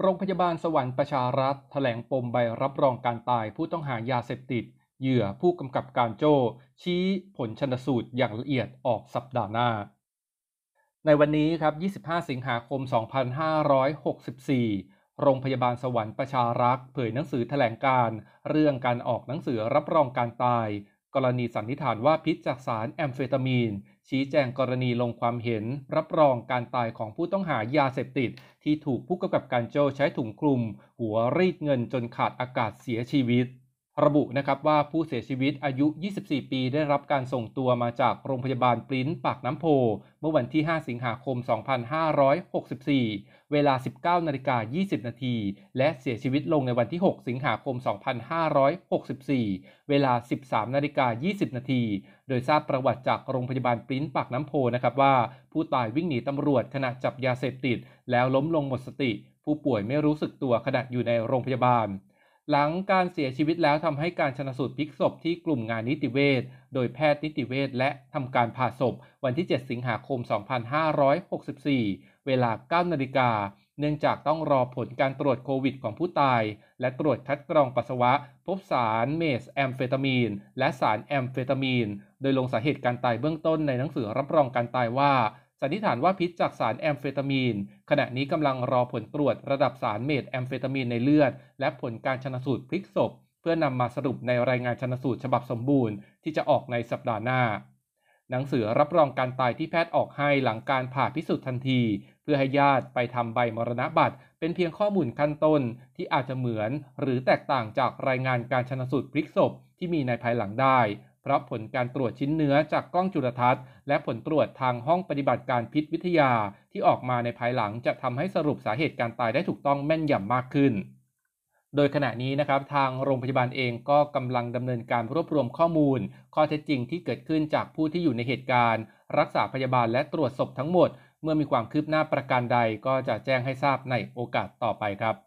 โรงพยาบาลสวรรค์ประชารัฐแถลงปมใบรับรองการตายผู้ต้องหายาเสพติด เหยื่อผู้กำกับการโจ้ ชี้ผลชนสูตรอย่างละเอียดออกสัปดาห์หน้า ในวันนี้ครับ 25 สิงหาคม 2564โรงพยาบาลสวรรค์ประชารักษ์เผยหนังสือแถลงการ เรื่องการออกหนังสือรับรองการตาย กรณีสันนิษฐานว่าพิษจากสารแอมเฟตามีน ชี้แจงกรณีลงความเห็น รับรองการตายของผู้ต้องหายาเสพติด ที่ถูกผู้กำกับการโจใช้ถุงคลุม หัวรีดเงินจนขาดอากาศเสียชีวิต ระบุนะครับว่าผู้เสียชีวิตอายุ 24 ปีได้รับการส่งตัวมาจากโรงพยาบาลปริ้นปากน้ำโพ เมื่อวันที่ 5 สิงหาคม 2564 เวลา 19นาฬิกา20 นาที และเสียชีวิตลงในวันที่ 6 สิงหาคม 2564 เวลา 13นาฬิกา20 นาที โดยทราบประวัติจากโรงพยาบาลปริ้นปากน้ำโพนะครับว่า ผู้ตายวิ่งหนีตำรวจขณะจับยาเสพติด แล้วล้มลงหมดสติ ผู้ป่วยไม่รู้สึกตัวขณะอยู่ในโรงพยาบาล หลังการเสียชีวิตแล้วทำให้การชนะสูตรพลิกศพที่กลุ่มงานนิติเวชโดยแพทย์นิติเวชและทำการผ่าศพ วันที่ 7 สิงหาคม 2564 เวลา 9 นาฬิกา เนื่องจากต้องรอผลการตรวจโควิดของผู้ตาย และตรวจคัดกรองปัสสาวะ พบสารเมทแอมเฟตามีน และสารแอมเฟตามีน โดยลงสาเหตุการตายเบื้องต้นในหนังสือรับรองการตายว่า สันนิษฐานว่าพิษจากสารแอมเฟตามีน ขณะนี้กำลังรอผลตรวจระดับสารเมทแอมเฟตามีนในเลือด และผลการชันสูตรพลิกศพ เพื่อนำมาสรุปในรายงานชนสูตรฉบับสมบูรณ์ที่จะออกในสัปดาห์หน้า หนังสือรับรองการตายที่แพทย์ออกให้หลังการผ่าพิสูจน์ทันที เพื่อให้ญาติไปทำใบมรณบัตรเป็นเพียงข้อมูลขั้นต้นที่อาจจะเหมือน หรือแตกต่างจากรายงานการชนสูตรพลิกศพที่มีในภายหลังได้ ราะผลการตรวจชิ้นเนื้อจากกล้องจุลทรรศน์ และผลตรวจทางห้องปฏิบัติการพิษวิทยา ที่ออกมาในภายหลังจะทำให้สรุปสาเหตุการตายได้ถูกต้องแม่นยำมากขึ้น โดยขณะนี้นะครับทางโรงพยาบาลเองก็กำลังดำเนินการรวบรวมข้อมูล ข้อเท็จจริงที่เกิดขึ้นจากผู้ที่อยู่ในเหตุการณ์ รักษาพยาบาลและตรวจศพทั้งหมด เมื่อมีความคืบหน้าประการใดก็จะแจ้งให้ทราบในโอกาสต่อไปครับ